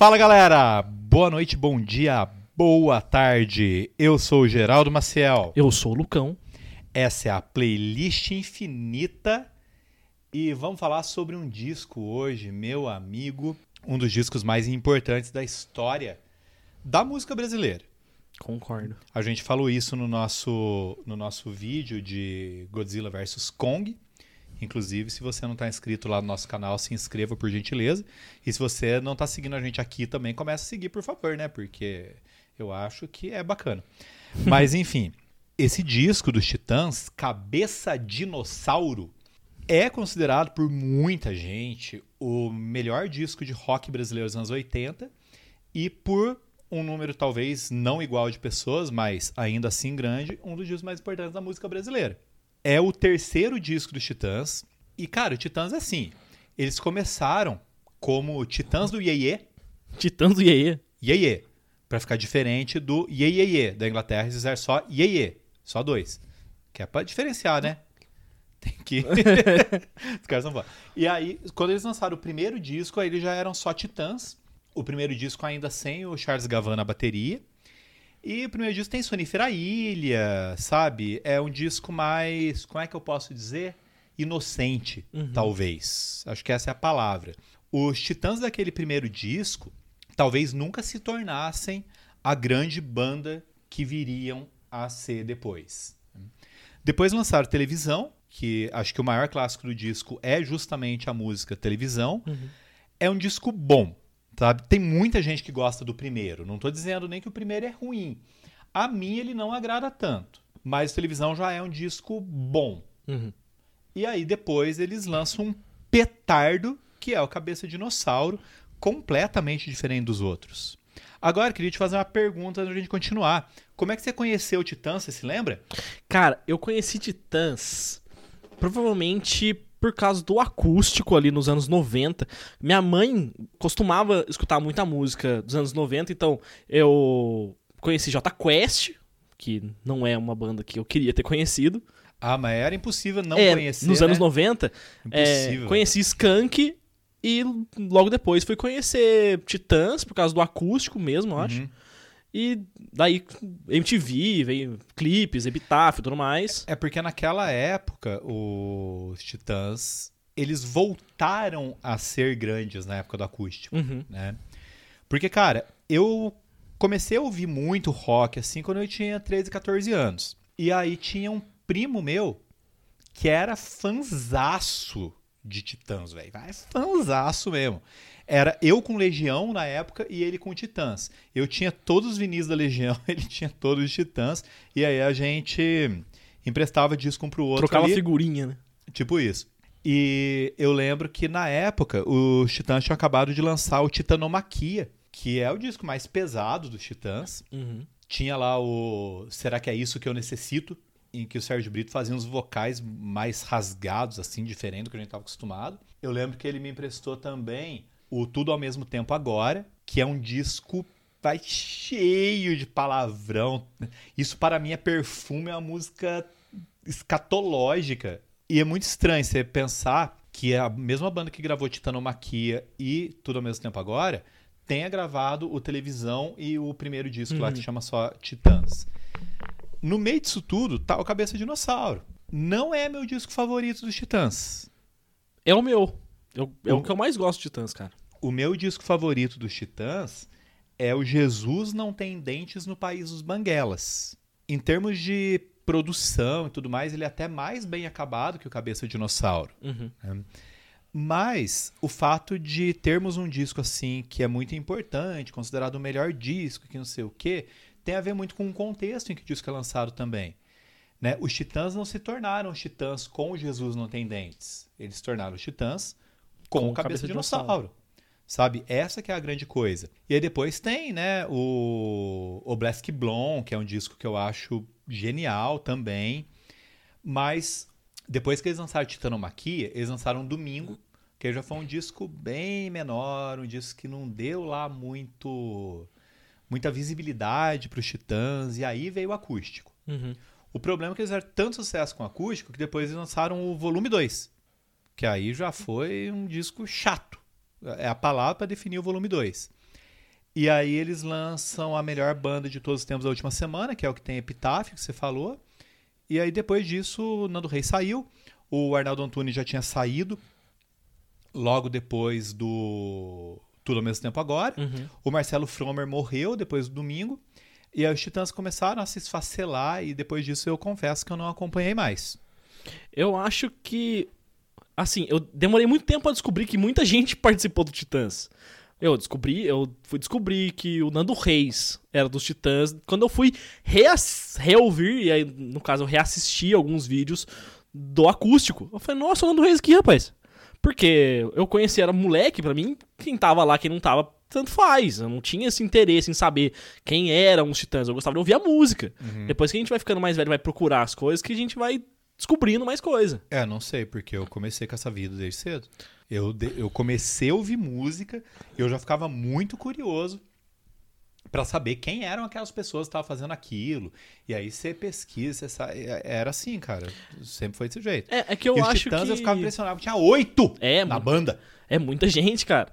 Fala galera, boa noite, bom dia, boa tarde. Eu sou o Geraldo Maciel. Eu sou o Lucão. Essa é a playlist infinita e vamos falar sobre um disco hoje, meu amigo, um dos discos mais importantes da história da música brasileira. Concordo. A gente falou isso no nosso, no nosso vídeo de Godzilla vs Kong. Inclusive, se você não está inscrito lá no nosso canal, se inscreva por gentileza. E se você não está seguindo a gente aqui também, comece a seguir, por favor, né? Porque eu acho que é bacana. Mas, enfim, esse disco dos Titãs, Cabeça Dinossauro, é considerado por muita gente o melhor disco de rock brasileiro dos anos 80 e por um número talvez não igual de pessoas, mas ainda assim grande, um dos discos mais importantes da música brasileira. É o terceiro disco dos Titãs. E, cara, o Titãs é assim. Eles começaram como Titãs do Iê Titãs do Iê Iê Pra ficar diferente do Iê da Inglaterra, eles fizeram só Iê Só dois. Que é pra diferenciar, né? Tem que. Os caras não vão. E aí, quando eles lançaram o primeiro disco, aí eles já eram só Titãs. O primeiro disco ainda sem o Charles Gavan na bateria. E o primeiro disco tem Sonífera Ilha, sabe? É um disco mais, como é que eu posso dizer? Inocente, uhum. talvez. Acho que essa é a palavra. Os Titãs daquele primeiro disco talvez nunca se tornassem a grande banda que viriam a ser depois. Depois lançaram televisão, que acho que o maior clássico do disco é justamente a música televisão. Uhum. É um disco bom. Sabe? Tem muita gente que gosta do primeiro. Não estou dizendo nem que o primeiro é ruim. A mim ele não agrada tanto. Mas televisão já é um disco bom. Uhum. E aí depois eles lançam um petardo, que é o Cabeça Dinossauro, completamente diferente dos outros. Agora, queria te fazer uma pergunta antes de gente continuar. Como é que você conheceu o Titãs, você se lembra? Cara, eu conheci Titãs provavelmente por causa do acústico ali nos anos 90. Minha mãe costumava escutar muita música dos anos 90, então eu conheci J Quest, que não é uma banda que eu queria ter conhecido. Ah, mas era impossível não é, conhecer. Nos né? anos 90, é, conheci Skank e logo depois fui conhecer Titãs, por causa do acústico mesmo, eu acho. Uhum. E daí MTV, veio clipes, epitáfio e tudo mais. É porque naquela época os Titãs eles voltaram a ser grandes na época do acústico, uhum. né? Porque, cara, eu comecei a ouvir muito rock assim quando eu tinha 13, 14 anos. E aí tinha um primo meu que era fanzaço de Titãs, velho. Fanzaço mesmo. Era eu com Legião na época e ele com Titãs. Eu tinha todos os vinis da Legião, ele tinha todos os Titãs. E aí a gente emprestava disco um pro outro. Trocava ali, figurinha, né? Tipo isso. E eu lembro que na época os Titãs tinham acabado de lançar o Titanomaquia, que é o disco mais pesado dos Titãs. Uhum. Tinha lá o Será que é isso que eu necessito? Em que o Sérgio Brito fazia uns vocais mais rasgados, assim, diferente do que a gente estava acostumado. Eu lembro que ele me emprestou também o Tudo ao Mesmo Tempo Agora, que é um disco vai cheio de palavrão. Isso para mim é perfume, é uma música escatológica. E é muito estranho você pensar que a mesma banda que gravou Titanomaquia e Tudo ao Mesmo Tempo Agora tenha gravado o Televisão e o primeiro disco uhum. lá que uhum. chama só Titãs. No meio disso tudo tá o Cabeça Dinossauro. Não é meu disco favorito dos Titãs. É o meu. Eu, é o, o que eu mais gosto de Titãs, cara. O meu disco favorito dos Titãs é o Jesus Não Tem Dentes no País dos Banguelas. Em termos de produção e tudo mais, ele é até mais bem acabado que o Cabeça de Dinossauro. Uhum. Né? Mas o fato de termos um disco assim, que é muito importante, considerado o melhor disco, que não sei o quê, tem a ver muito com o contexto em que o disco é lançado também. Né? Os Titãs não se tornaram Titãs com o Jesus Não Tem Dentes. Eles se tornaram Titãs com, com o Cabeça, cabeça de Dinossauro. dinossauro sabe? Essa que é a grande coisa. E aí depois tem, né, o, o Blask Blond, que é um disco que eu acho genial também. Mas depois que eles lançaram Titanomaquia, eles lançaram Domingo, que já foi um disco bem menor, um disco que não deu lá muito muita visibilidade para os Titãs, e aí veio o acústico. Uhum. O problema é que eles fizeram tanto sucesso com o acústico que depois eles lançaram o volume 2, que aí já foi um disco chato é a palavra para definir o volume 2. E aí eles lançam a melhor banda de todos os tempos da última semana, que é o que tem Epitáfio, que você falou. E aí depois disso, o Nando Reis saiu, o Arnaldo Antunes já tinha saído logo depois do Tudo ao mesmo tempo agora. Uhum. O Marcelo Fromer morreu depois do domingo. E aí os Titãs começaram a se esfacelar e depois disso eu confesso que eu não acompanhei mais. Eu acho que. Assim, eu demorei muito tempo a descobrir que muita gente participou do Titãs. Eu descobri, eu fui descobrir que o Nando Reis era dos Titãs. Quando eu fui reouvir, e aí, no caso, eu reassisti alguns vídeos do acústico. Eu falei, nossa, o Nando Reis aqui, rapaz. Porque eu conheci, era moleque, pra mim, quem tava lá, quem não tava, tanto faz. Eu não tinha esse interesse em saber quem eram os Titãs. Eu gostava de ouvir a música. Depois que a gente vai ficando mais velho, vai procurar as coisas, que a gente vai descobrindo mais coisa. É, não sei, porque eu comecei com essa vida desde cedo. Eu, de- eu comecei a ouvir música e eu já ficava muito curioso pra saber quem eram aquelas pessoas que estavam fazendo aquilo. E aí você pesquisa, você sa- é- era assim, cara. Sempre foi desse jeito. É, é que eu e os acho Titãs que... eu ficava impressionado, tinha oito É, na banda. É muita gente, cara.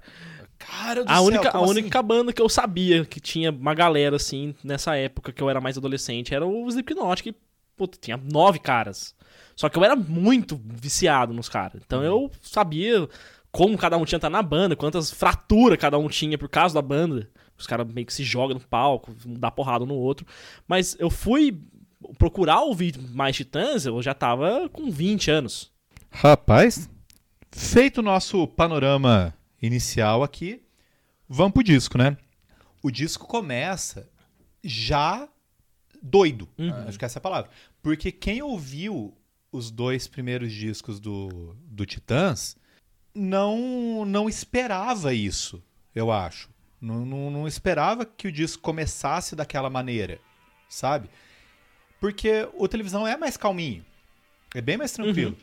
Cara do A céu, única, a como única banda que eu sabia que tinha uma galera assim, nessa época que eu era mais adolescente, era o Slipknot, que puta, tinha nove caras. Só que eu era muito viciado nos caras. Então eu sabia como cada um tinha estar na banda, quantas fraturas cada um tinha por causa da banda. Os caras meio que se jogam no palco, dá porrada no outro. Mas eu fui procurar ouvir mais Titãs, eu já tava com 20 anos. Rapaz, feito o nosso panorama inicial aqui, vamos pro disco, né? O disco começa já doido. Uhum. Acho que essa é a palavra. Porque quem ouviu os dois primeiros discos do, do Titãs não, não esperava isso, eu acho. Não, não, não esperava que o disco começasse daquela maneira, sabe? Porque o televisão é mais calminho. É bem mais tranquilo.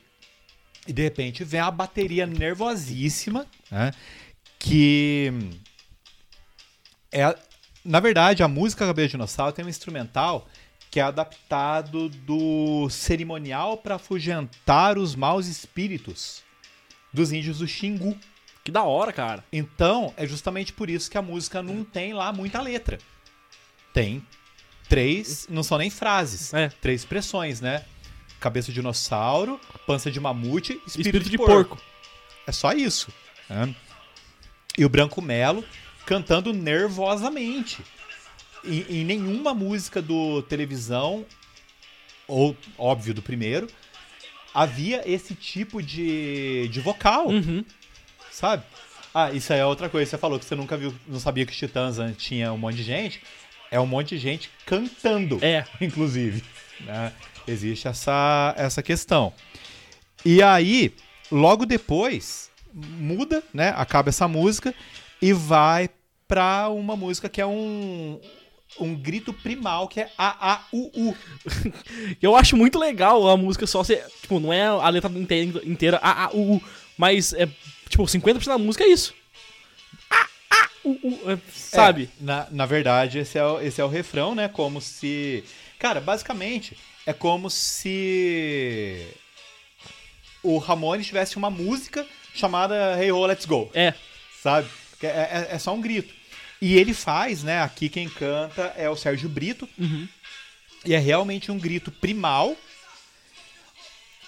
E de repente vem a bateria nervosíssima, né? Que é. Na verdade, a música Cabeça de Dinossauro tem um instrumental que é adaptado do cerimonial para afugentar os maus espíritos dos índios do Xingu. Que da hora, cara. Então, é justamente por isso que a música não tem lá muita letra. Tem três, não são nem frases, É. três expressões, né? Cabeça de dinossauro, pança de mamute, espírito, Espírito de, de porco. porco. É só isso. né? E o Branco Melo cantando nervosamente. Em, em nenhuma música do televisão, ou óbvio do primeiro, havia esse tipo de, de vocal Uhum. sabe? Ah, isso aí é outra coisa. Você falou que você nunca viu, não sabia que os Titãs antes tinha um monte de gente. É um monte de gente cantando, É. inclusive. né? Existe essa, essa questão. E aí, logo depois, muda, né? Acaba essa música e vai pra uma música que é um, um grito primal, que é A-A-U-U. Eu acho muito legal a música só ser. Tipo, não é a letra inteira, inteira a, a, u, u, mas é. Tipo, 50% da música é isso. A, a, u, u, é, sabe? É, na, na verdade, esse é, o, esse é o refrão, né? Como se. Cara, basicamente, é como se. O Ramones tivesse uma música chamada Hey Ho, Let's Go. É. Sabe? É, é- é só um grito. E ele faz, né? Aqui quem canta é o Sérgio Brito. Uhum. E é realmente um grito primal,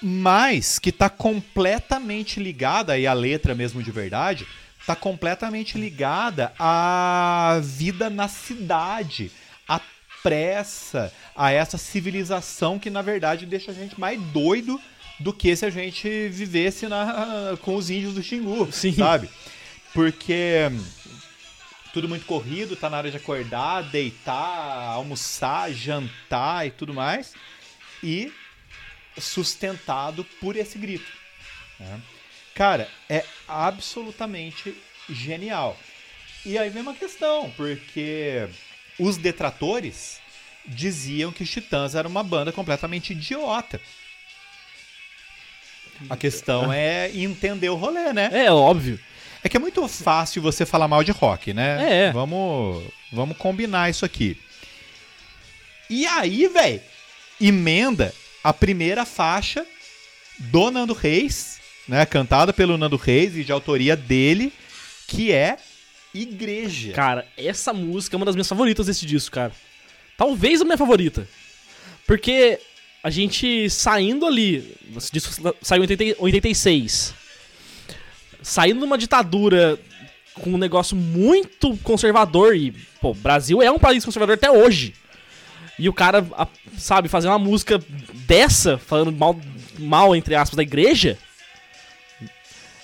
mas que tá completamente ligada, aí a letra mesmo de verdade, tá completamente ligada à vida na cidade, à pressa, a essa civilização que na verdade deixa a gente mais doido do que se a gente vivesse na, com os índios do Xingu, Sim. sabe? Porque tudo muito corrido, tá na hora de acordar, deitar, almoçar, jantar e tudo mais. E sustentado por esse grito. né? Cara, é absolutamente genial. E aí vem uma questão, porque os detratores diziam que os Titãs era uma banda completamente idiota. A questão é entender o rolê, né? É óbvio. É que é muito fácil você falar mal de rock, né? É. Vamos, vamos combinar isso aqui. E aí, velho, emenda a primeira faixa do Nando Reis, né? Cantada pelo Nando Reis e de autoria dele, que é Igreja. Cara, essa música é uma das minhas favoritas desse disco, cara. Talvez a minha favorita. Porque a gente saindo ali. Esse disco saiu em 80 86. Saindo de uma ditadura com um negócio muito conservador. E, pô, o Brasil é um país conservador até hoje. E o cara, a- sabe, fazer uma música dessa, falando mal, mal, entre aspas, da igreja.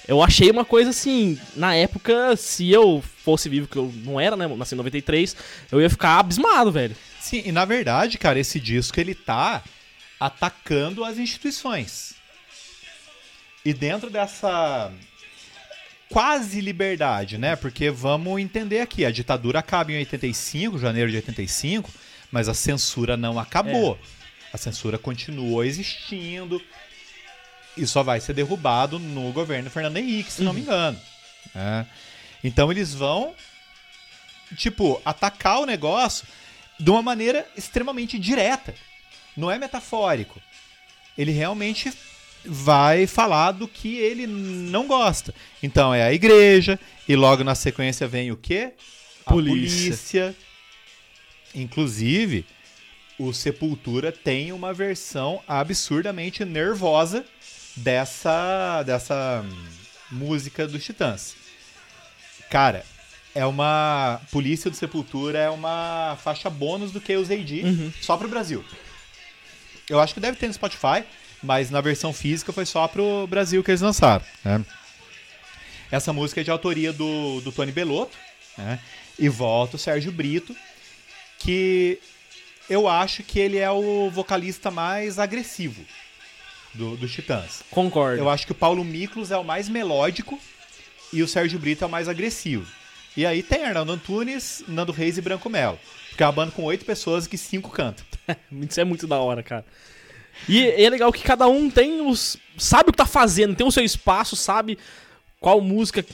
Eu achei uma coisa assim, na época, se eu fosse vivo, que eu não era, né? Nasci em 93, eu ia ficar abismado, velho. Sim, e na verdade, cara, esse disco ele tá atacando as instituições. E dentro dessa quase liberdade, né? Porque vamos entender aqui, a ditadura acaba em 85, janeiro de 85, mas a censura não acabou. A censura continuou existindo e só vai ser derrubado no governo Fernando Henrique, se não me engano. né? Então eles vão, tipo, atacar o negócio de uma maneira extremamente direta. Não é metafórico. Ele realmente vai falar do que ele não gosta. Então é a igreja, e logo na sequência vem o quê? A Polícia. polícia. Inclusive, o Sepultura tem uma versão absurdamente nervosa dessa, dessa hum, música dos Titãs. Cara, é uma. Polícia do Sepultura é uma faixa bônus do Chaos AD Uhum. só pro Brasil. Eu acho que deve ter no Spotify, mas na versão física foi só pro Brasil que eles lançaram. né? Essa música é de autoria do, do Tony Belotto, né? E volta o Sérgio Brito, que eu acho que ele é o vocalista mais agressivo do, dos Titãs. Concordo. Eu acho que o Paulo Miklos é o mais melódico e o Sérgio Brito é o mais agressivo. E aí tem Arnaldo Antunes, Nando Reis e Branco Melo. Porque é uma banda com oito pessoas que cinco cantam. Isso é muito da hora, cara. E é legal que cada um tem os. Sabe o que tá fazendo, tem o seu espaço, sabe qual música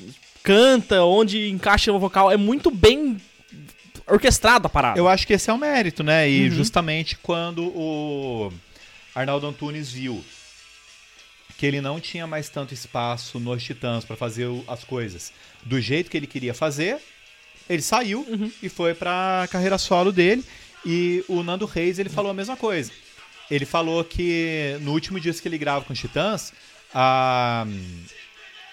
canta, onde encaixa o vocal. É muito bem orquestrada a parada. Eu acho que esse é o mérito, né? E Uhum. justamente quando o Arnaldo Antunes viu que ele não tinha mais tanto espaço nos Titãs pra fazer as coisas do jeito que ele queria fazer, ele saiu Uhum. e foi pra carreira solo dele. E o Nando Reis, ele falou a mesma coisa. Ele falou que no último disco que ele grava com os Titãs, a...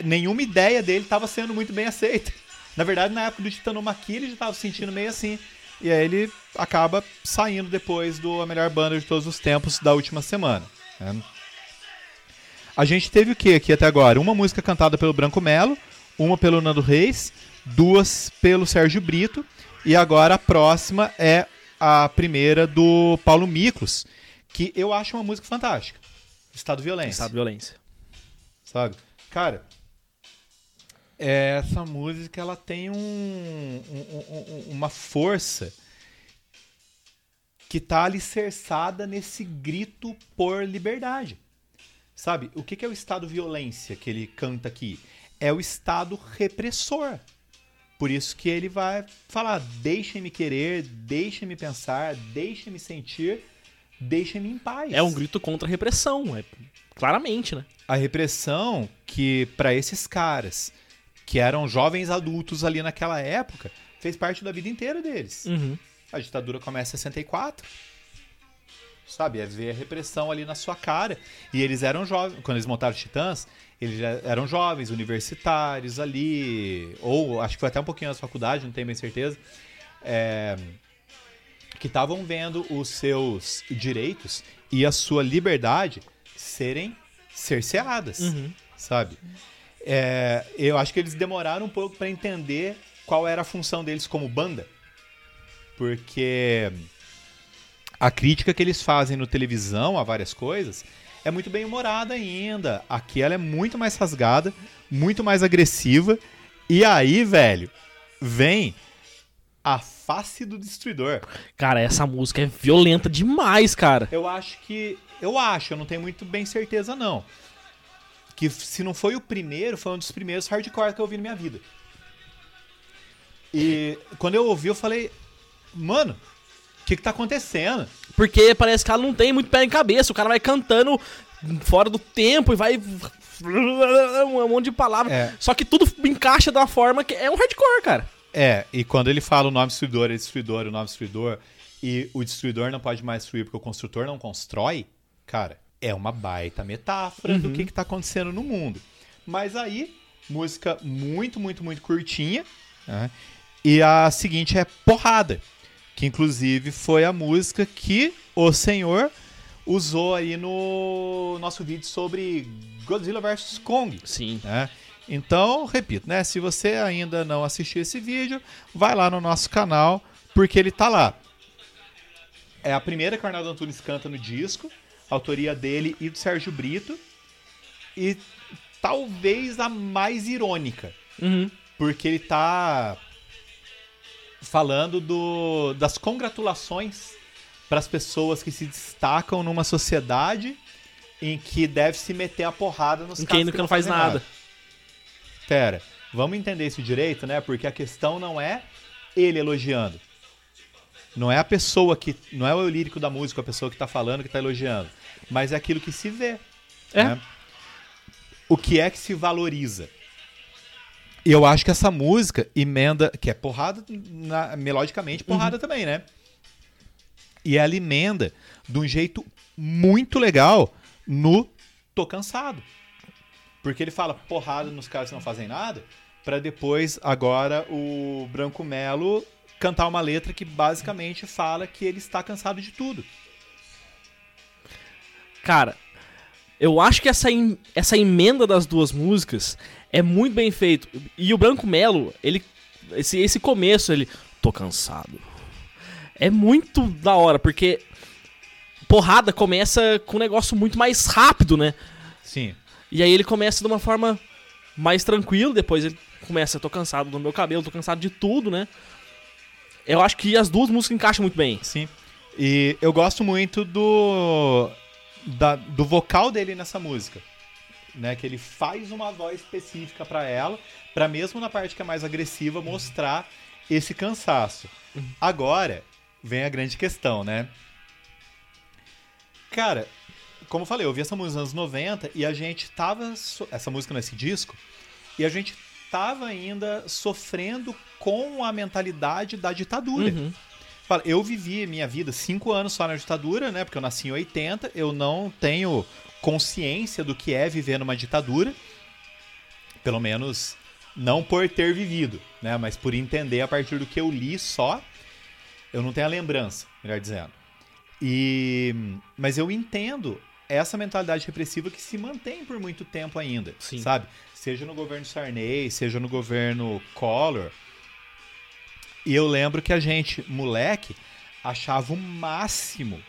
nenhuma ideia dele estava sendo muito bem aceita. Na verdade, na época do Titanomaqui, ele já estava se sentindo meio assim. E aí ele acaba saindo depois do A Melhor Banda de Todos os Tempos da última semana. né? A gente teve o que aqui até agora? Uma música cantada pelo Branco Melo, uma pelo Nando Reis, duas pelo Sérgio Brito, e agora a próxima é a primeira do Paulo Miklos, que eu acho uma música fantástica. Estado Violência Estado de violência. sabe? Cara, essa música ela tem um- um- um- uma força que tá alicerçada nesse grito por liberdade. Sabe? O que que é o estado violência que ele canta aqui? É o estado repressor. Por isso que ele vai falar: deixem-me querer, deixem-me pensar, deixem-me sentir, deixem-me em paz. É um grito contra a repressão, é, claramente, né? a repressão que para esses caras que eram jovens adultos ali naquela época fez parte da vida inteira deles. Uhum. A ditadura começa em 64. Sabe, é ver a repressão ali na sua cara. E eles eram jovens, quando eles montaram os Titãs, eles eram jovens, universitários ali, ou acho que foi até um pouquinho da faculdade, não tenho bem certeza, é, que estavam vendo os seus direitos e a sua liberdade serem cerceadas Uhum. sabe? É, eu acho que eles demoraram um pouco pra entender qual era a função deles como banda, porque a crítica que eles fazem no televisão a várias coisas é muito bem humorada ainda. Aqui ela é muito mais rasgada, muito mais agressiva. E aí, velho, vem a face do destruidor. Cara, essa música é violenta demais, cara. Eu acho que. Eu acho, eu não tenho muito bem certeza, não. Que se não foi o primeiro, foi um dos primeiros hardcore que eu ouvi na minha vida. E quando eu ouvi, eu falei, mano, o que, que tá acontecendo? Porque parece que ela não tem muito pé em cabeça. O cara vai cantando fora do tempo e vai. Um monte de palavras. É. Só que tudo encaixa de uma forma que é um hardcore, cara. É, e quando ele fala o nome destruidor é destruidor, o nome destruidor, e o destruidor não pode mais destruir porque o construtor não constrói, cara, é uma baita metáfora Uhum. do que, que tá acontecendo no mundo. Mas aí, música muito, muito, muito curtinha, né? e a seguinte é Porrada, que inclusive foi a música que o senhor usou aí no nosso vídeo sobre Godzilla vs Kong Sim. né? Então, repito, né? Se você ainda não assistiu esse vídeo, vai lá no nosso canal, porque ele tá lá. É a primeira que o Arnaldo Antunes canta no disco, autoria dele e do Sérgio Brito, e talvez a mais irônica, Uhum. porque ele tá falando do, das congratulações para as pessoas que se destacam numa sociedade em que deve se meter a porrada nos Quem caras nunca que não faz fazem nada. Pera, vamos entender isso direito, né? Porque a questão não é ele elogiando. Não é a pessoa que. Não é o lírico da música, a pessoa que tá falando, que tá elogiando. Mas é aquilo que se vê. É. né? O que é que se valoriza? E eu acho que essa música emenda, que é porrada, na- melodicamente, porrada também, né? E ela emenda de um jeito muito legal no Tô Cansado. Porque ele fala porrada nos caras que não fazem nada, pra depois, agora, o Branco Melo cantar uma letra que basicamente fala que ele está cansado de tudo. Cara, eu acho que essa, em- essa emenda das duas músicas é muito bem feito. E o Branco Melo, ele. Esse, esse começo, ele. Tô cansado. É muito da hora, porque. Porrada começa com um negócio muito mais rápido, né? Sim. E aí ele começa de uma forma mais tranquila, depois ele começa, tô cansado do meu cabelo, tô cansado de tudo, né? Eu acho que as duas músicas encaixam muito bem. Sim. E eu gosto muito do da- do vocal dele nessa música, né? Que ele faz uma voz específica pra ela, pra mesmo na parte que é mais agressiva mostrar esse cansaço. Agora vem a grande questão, né? Cara, como eu falei, eu ouvi essa música nos anos 90 e a gente tava essa música nesse disco e a gente tava ainda sofrendo com a mentalidade da ditadura. Uhum. Eu vivi minha vida cinco anos só na ditadura, né? Porque eu nasci em 80, eu não tenho consciência do que é viver numa ditadura. Pelo menos não por ter vivido, né? Mas por entender a partir do que eu li só. Eu não tenho a lembrança, melhor dizendo. E mas eu entendo essa mentalidade repressiva que se mantém por muito tempo ainda, Sim. sabe? Seja no governo Sarney, seja no governo Collor. E eu lembro que a gente, moleque, achava o máximo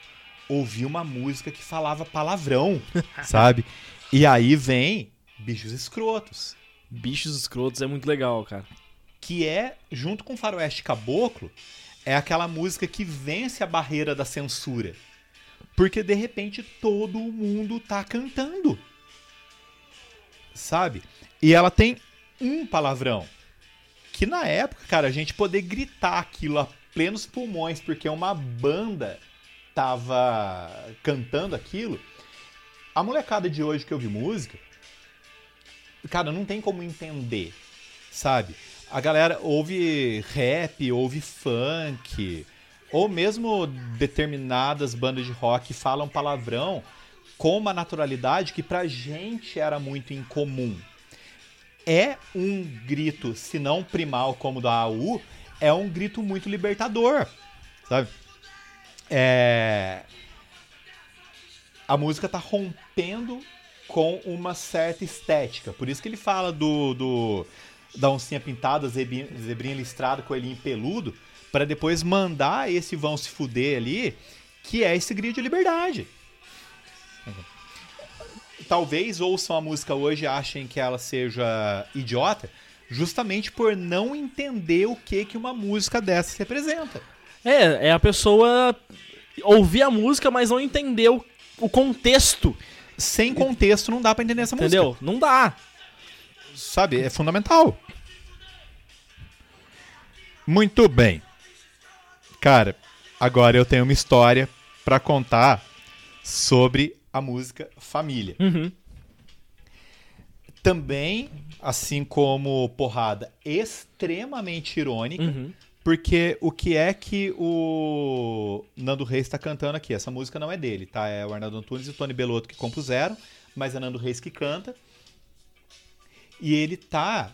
ouvir uma música que falava palavrão, sabe? E aí vem Bichos Escrotos, Bichos escrotos é muito legal, cara. que é, junto com Faroeste Caboclo, é aquela música que vence a barreira da censura. Porque de repente todo mundo tá cantando. Sabe? E ela tem um palavrão. Que na época, cara, a gente poder gritar aquilo a plenos pulmões porque uma banda tava cantando aquilo. A molecada de hoje que ouve música, cara, não tem como entender, sabe? A galera ouve rap, ouve funk, ou mesmo determinadas bandas de rock falam palavrão com uma naturalidade que pra gente era muito incomum. É um grito, se não primal como o da AU, é um grito muito libertador, sabe? É... A música tá rompendo com uma certa estética. Por isso que ele fala do, do da oncinha pintada, zebrinha, zebrinha listrada, coelhinho peludo, para depois mandar esse vão se fuder ali, que é esse grito de liberdade. Talvez ouçam a música hoje e achem que ela seja idiota, justamente por não entender o que que uma música dessa representa. É, é a pessoa ouvir a música, mas não entender o, o contexto, Sem contexto não dá pra entender essa música. entendeu? Não dá. Sabe? É fundamental. Muito bem. Cara, agora eu tenho uma história pra contar sobre a música Família. Uhum. Também, assim como Porrada, extremamente irônica. Uhum. Porque o que é que o Nando Reis está cantando aqui? Essa música não é dele, tá? É o Arnaldo Antunes e o Tony Belotto que compuseram, mas é Nando Reis que canta. E ele tá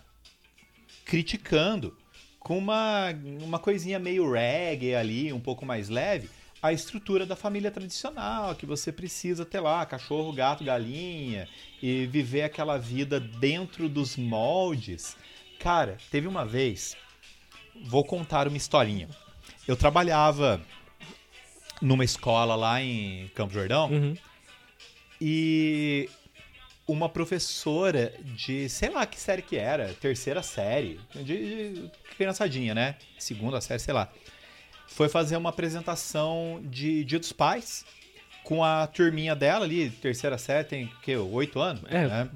criticando com uma, uma coisinha meio reggae ali, um pouco mais leve, a estrutura da família tradicional, que você precisa ter lá cachorro, gato, galinha e viver aquela vida dentro dos moldes. Cara, teve uma vez, vou contar uma historinha. Eu trabalhava numa escola lá em Campo Jordão Uhum. e uma professora de, sei lá que série que era, terceira série, de, de criançadinha, né? Segunda série, sei lá. Foi fazer uma apresentação de Dia dos Pais com a turminha dela ali, terceira série, tem o quê? Oito anos? É. né?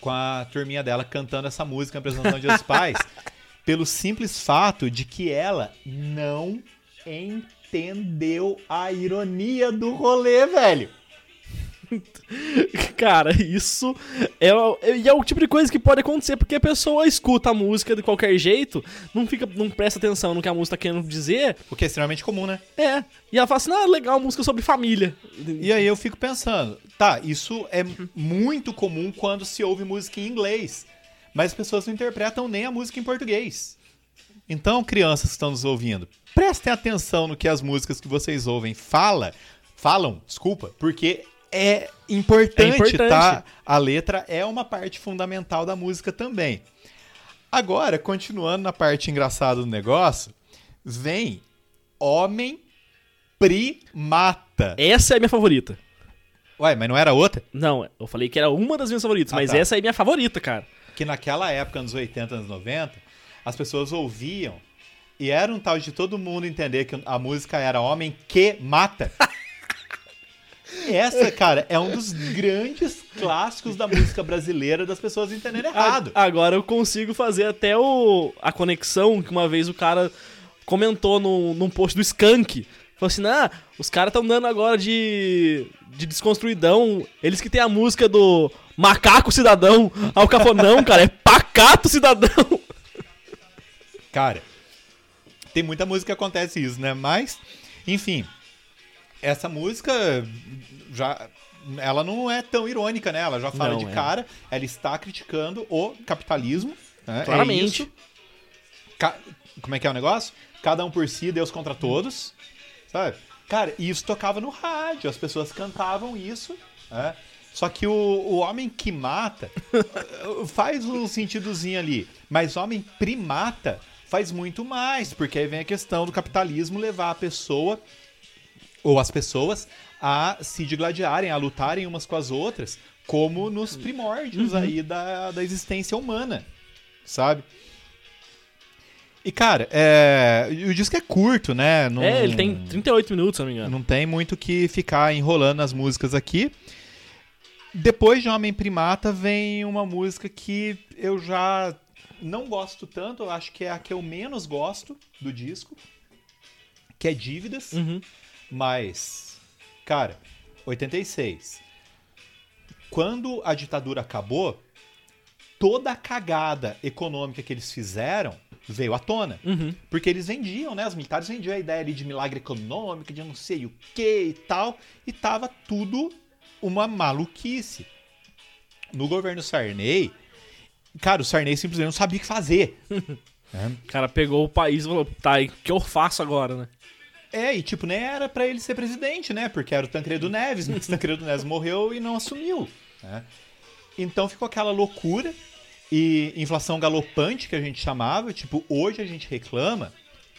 Com a turminha dela cantando essa música na apresentação de Dia dos Pais, pelo simples fato de que ela não entendeu a ironia do rolê, velho. Cara, isso é, o- e é o tipo de coisa que pode acontecer, porque a pessoa escuta a música de qualquer jeito, não fica, não presta atenção no que a música tá querendo dizer, O que é extremamente comum, né? é. E ela fala assim, ah, legal, música sobre família. E aí eu fico pensando, tá, isso é muito comum quando se ouve música em inglês, mas as pessoas não interpretam nem a música em português. Então, crianças que estão nos ouvindo, prestem atenção no que as músicas que vocês ouvem fala, falam, desculpa, porque é importante, É importante. tá? A letra é uma parte fundamental da música também. Agora, continuando na parte engraçada do negócio, vem Homem Primata. Essa é a minha favorita. Ué, mas não era outra? Não, eu falei que era uma das minhas favoritas, Ah, mas tá. essa é minha favorita, cara. Que naquela época, nos 80, anos 90, as pessoas ouviam e era um tal de todo mundo entender que a música era Homem que Mata. Essa, cara, é um dos grandes clássicos da música brasileira das pessoas entenderem errado. Agora eu consigo fazer até o, a conexão que uma vez o cara comentou no, num post do Skank. Falou assim, ah, os caras estão dando agora de, de desconstruidão. Eles que tem a música do Macaco Cidadão. Aí o cara falou, não, cara, é Pacato Cidadão. Cara, tem muita música que acontece isso, né? Mas, enfim, essa música já. Ela não é tão irônica, né? Ela já fala Não, de é. cara, ela está criticando o capitalismo. Né? É Claramente. isso. Ca- Como é que é o negócio? Cada um por si, Deus contra todos. Sabe? Cara, isso tocava no rádio, as pessoas cantavam isso. né? Só que o, o homem que mata faz um sentidozinho ali. Mas homem primata faz muito mais, porque aí vem a questão do capitalismo levar a pessoa ou as pessoas a se digladiarem, a lutarem umas com as outras, como nos primórdios aí da, da existência humana, sabe? E, cara, é, o disco é curto, né? Não, É, ele tem 38 minutos, se não me engano. não tem muito que ficar enrolando as músicas aqui. Depois de Homem Primata vem uma música que eu já não gosto tanto, eu acho que é a que eu menos gosto do disco, que é Dívidas. Uhum. Mas, cara, 86. Quando a ditadura acabou, toda a cagada econômica que eles fizeram veio à tona. Uhum. Porque eles vendiam, né? Os militares vendiam a ideia ali de milagre econômico, de não sei o que e tal. E tava tudo uma maluquice. No governo Sarney, cara, o Sarney simplesmente não sabia o que fazer. né? O cara pegou o país e falou, tá, o que eu faço agora, né? É, e tipo, nem era pra ele ser presidente, né? Porque era o Tancredo Neves, mas o Tancredo Neves morreu e não assumiu. né? Então ficou aquela loucura e inflação galopante que a gente chamava. Tipo, hoje a gente reclama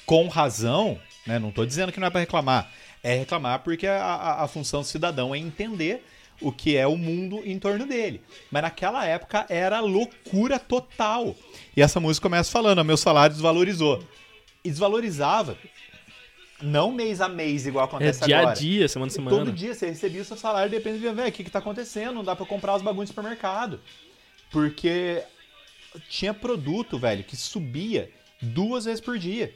com razão, né? Não tô dizendo que não é pra reclamar. É reclamar porque a, a- a função do cidadão é entender o que é o mundo em torno dele. Mas naquela época era loucura total. E essa música começa falando, "O meu salário desvalorizou. E desvalorizava não mês a mês, igual É acontece dia agora. a dia, semana a semana. Todo dia você recebia o seu salário e depende de ver o que, que tá acontecendo. Não dá pra comprar os bagulhos no supermercado. Porque tinha produto, velho, que subia duas vezes por dia.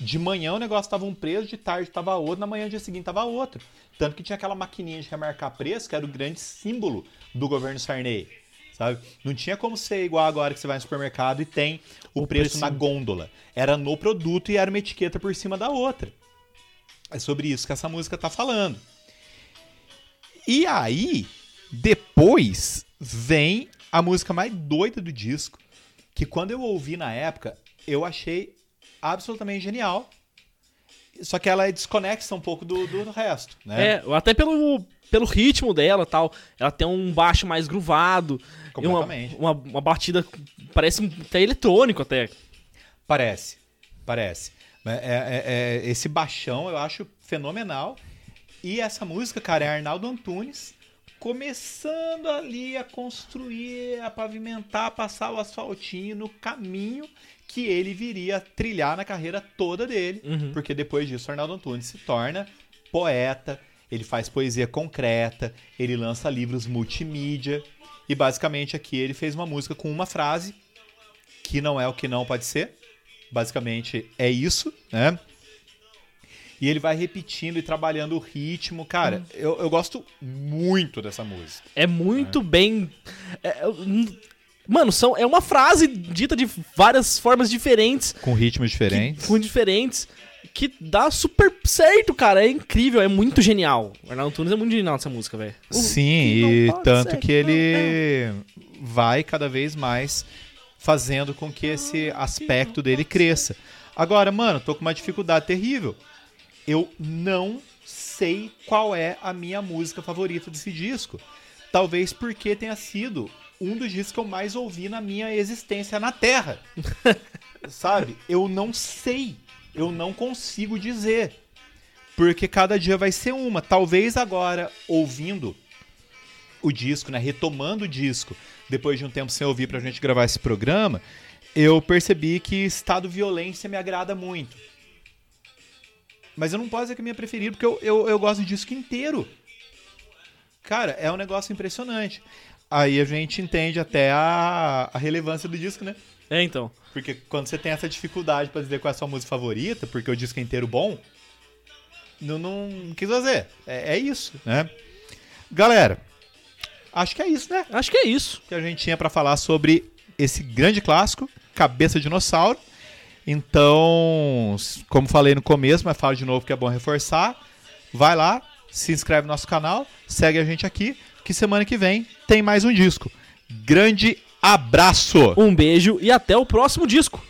De manhã o negócio tava um preço, de tarde tava outro, na manhã do dia seguinte tava outro. Tanto que tinha aquela maquininha de remarcar preço, que era o grande símbolo do governo Sarney. Sabe? Não tinha como ser igual agora que você vai no supermercado e tem o, O preço na precinho. gôndola. Era no produto e era uma etiqueta por cima da outra. É sobre isso que essa música tá falando. E aí, depois vem a música mais doida do disco, que quando eu ouvi na época, eu achei absolutamente genial. Só que ela é desconexa um pouco do, do resto, né? É, até pelo, pelo ritmo dela tal. Ela tem um baixo mais gruvado. e uma, Completamente. uma, uma batida. Parece até eletrônico até. Parece, parece. É, é- é- esse baixão eu acho fenomenal. E essa música, cara, é Arnaldo Antunes começando ali a construir, a pavimentar, a passar o asfaltinho no caminho que ele viria a trilhar na carreira toda dele. Uhum. Porque depois disso, Arnaldo Antunes se torna poeta, ele faz poesia concreta, ele lança livros multimídia. E basicamente aqui ele fez uma música com uma frase, que não é o que não pode ser. Basicamente é isso, né? E ele vai repetindo e trabalhando o ritmo. Cara, eu, eu gosto muito dessa música. É muito bem. é- hum, mano, são, é uma frase dita de várias formas diferentes. Com ritmos que- diferentes. com diferentes. Que dá super certo, cara. É incrível, é muito genial. O Arnaldo Antunes é muito genial nessa música, velho. Sim, que não e tanto ser, que não é. ele vai cada vez mais fazendo com que esse aspecto dele cresça. Agora, mano, tô com uma dificuldade terrível. Eu não sei qual é a minha música favorita desse disco. Talvez porque tenha sido um dos discos que eu mais ouvi na minha existência na Terra. Sabe? Eu não sei. Eu não consigo dizer. Porque cada dia vai ser uma. Talvez agora, ouvindo o disco, né? Retomando o disco, depois de um tempo sem ouvir pra gente gravar esse programa, eu percebi que Estado Violência me agrada muito. Mas eu não posso dizer que é a minha preferida, porque eu, eu, eu gosto do disco inteiro. Cara, é um negócio impressionante. Aí a gente entende até a, a relevância do disco, né? É, então. Porque quando você tem essa dificuldade pra dizer qual é a sua música favorita, porque o disco é inteiro bom, não, não quis fazer. É, é isso, né? Galera, acho que é isso, né? Acho que é isso. Que a gente tinha pra falar sobre esse grande clássico, Cabeça de Dinossauro. Então, como falei no começo, mas falo de novo que é bom reforçar. Vai lá, se inscreve no nosso canal, segue a gente aqui, que semana que vem tem mais um disco. Grande abraço! Um beijo e até o próximo disco.